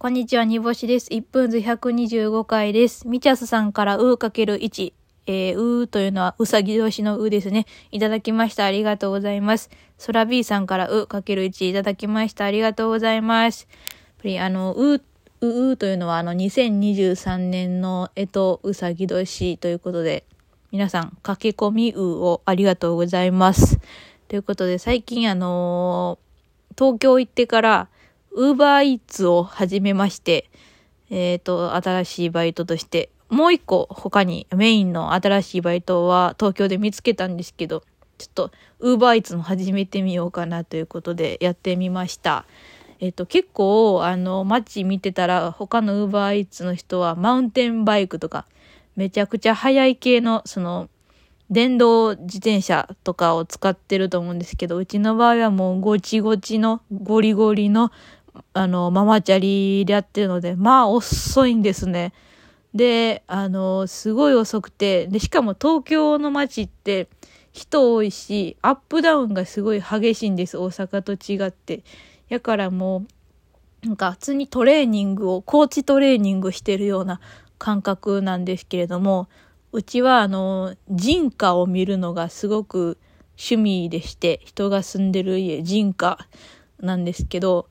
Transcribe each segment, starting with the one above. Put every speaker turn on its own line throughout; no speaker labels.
こんにちは、煮干しです。1分図125回です。みちゃすさんからうーかける1。えー、うーというのはうさぎ年のうですね。いただきました。ありがとうございます。そら B さんからうかける1いただきました。ありがとうございます。やっぱりあの、うー、う、うというのはあの、2023年のえとうさぎ年ということで、皆さん、駆け込みうをありがとうございます。ということで、最近あのー東京行ってから、ウーバーイーツを始めまして、えっ、と、新しいバイトとして、もう一個他にメインの新しいバイトは東京で見つけたんですけど、ちょっとウーバーイーツも始めてみようかなということでやってみました。えっ、と、結構、あの、街見てたら他のウーバーイーツの人はマウンテンバイクとか、めちゃくちゃ速い系の、その、電動自転車とかを使ってると思うんですけど、うちの場合はもうゴチゴチのゴリゴリのあのママチャリでやってるので、まあ遅いんですね。で、あの、すごい遅くて、で、しかも東京の街って人多いし、アップダウンがすごい激しいんです、大阪と違って。やからもう、なんか普通にトレーニングを、コーチトレーニングしてるような感覚なんですけれども、うちはあの、人家を見るのがすごく趣味でして、人が住んでる家、人家なんですけど、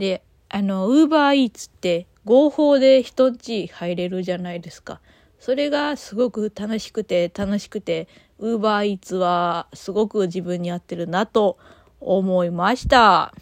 で、あの、ウーバーイーツって合法で人んち入れるじゃないですか。それがすごく楽しくて楽しくて、ウーバーイーツはすごく自分に合ってるなと思いました。